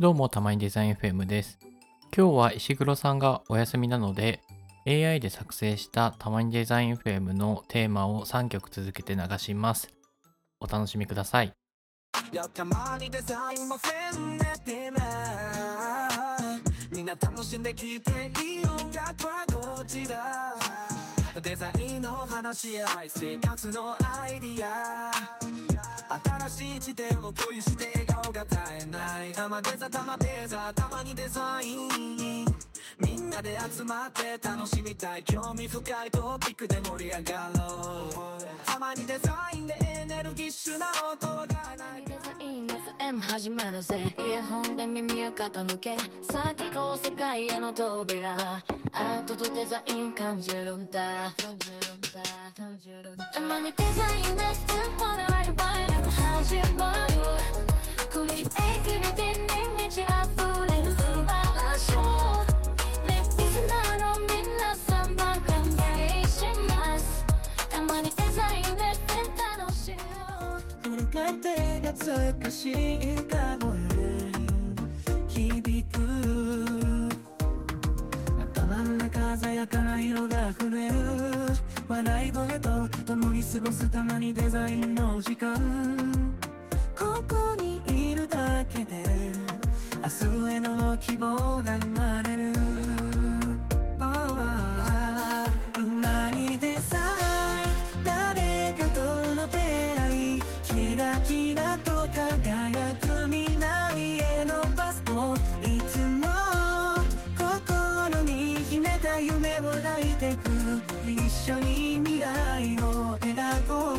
どうも、たまにデザイン FM です。今日は石黒さんがお休みなので、AI で作成したたまにデザイン FM のテーマを3曲続けて流します。お楽しみください。みんな楽しんで聴いていい音楽はどちらデザインの話や生活のアイディア。新しい視点を共有して笑顔が絶えないたまデザたまデザたまにデザイン。みんなで集まって楽しみたい興味深いトピックで盛り上がろう。たまにデザインでエネルギッシュな音。始まるぜ。イヤホンで耳を傾け。先こう世界への扉。アートとデザイン感じるんだ。感じるんだ。感じるんだ。たまにデザイン振り返って懐かしい歌声響く頭の中鮮やかな色が溢れる笑い声と共に過ごすたまにデザインの時間ここにいるだけで明日への希望が夢を抱いてく。一緒に未来を描こう。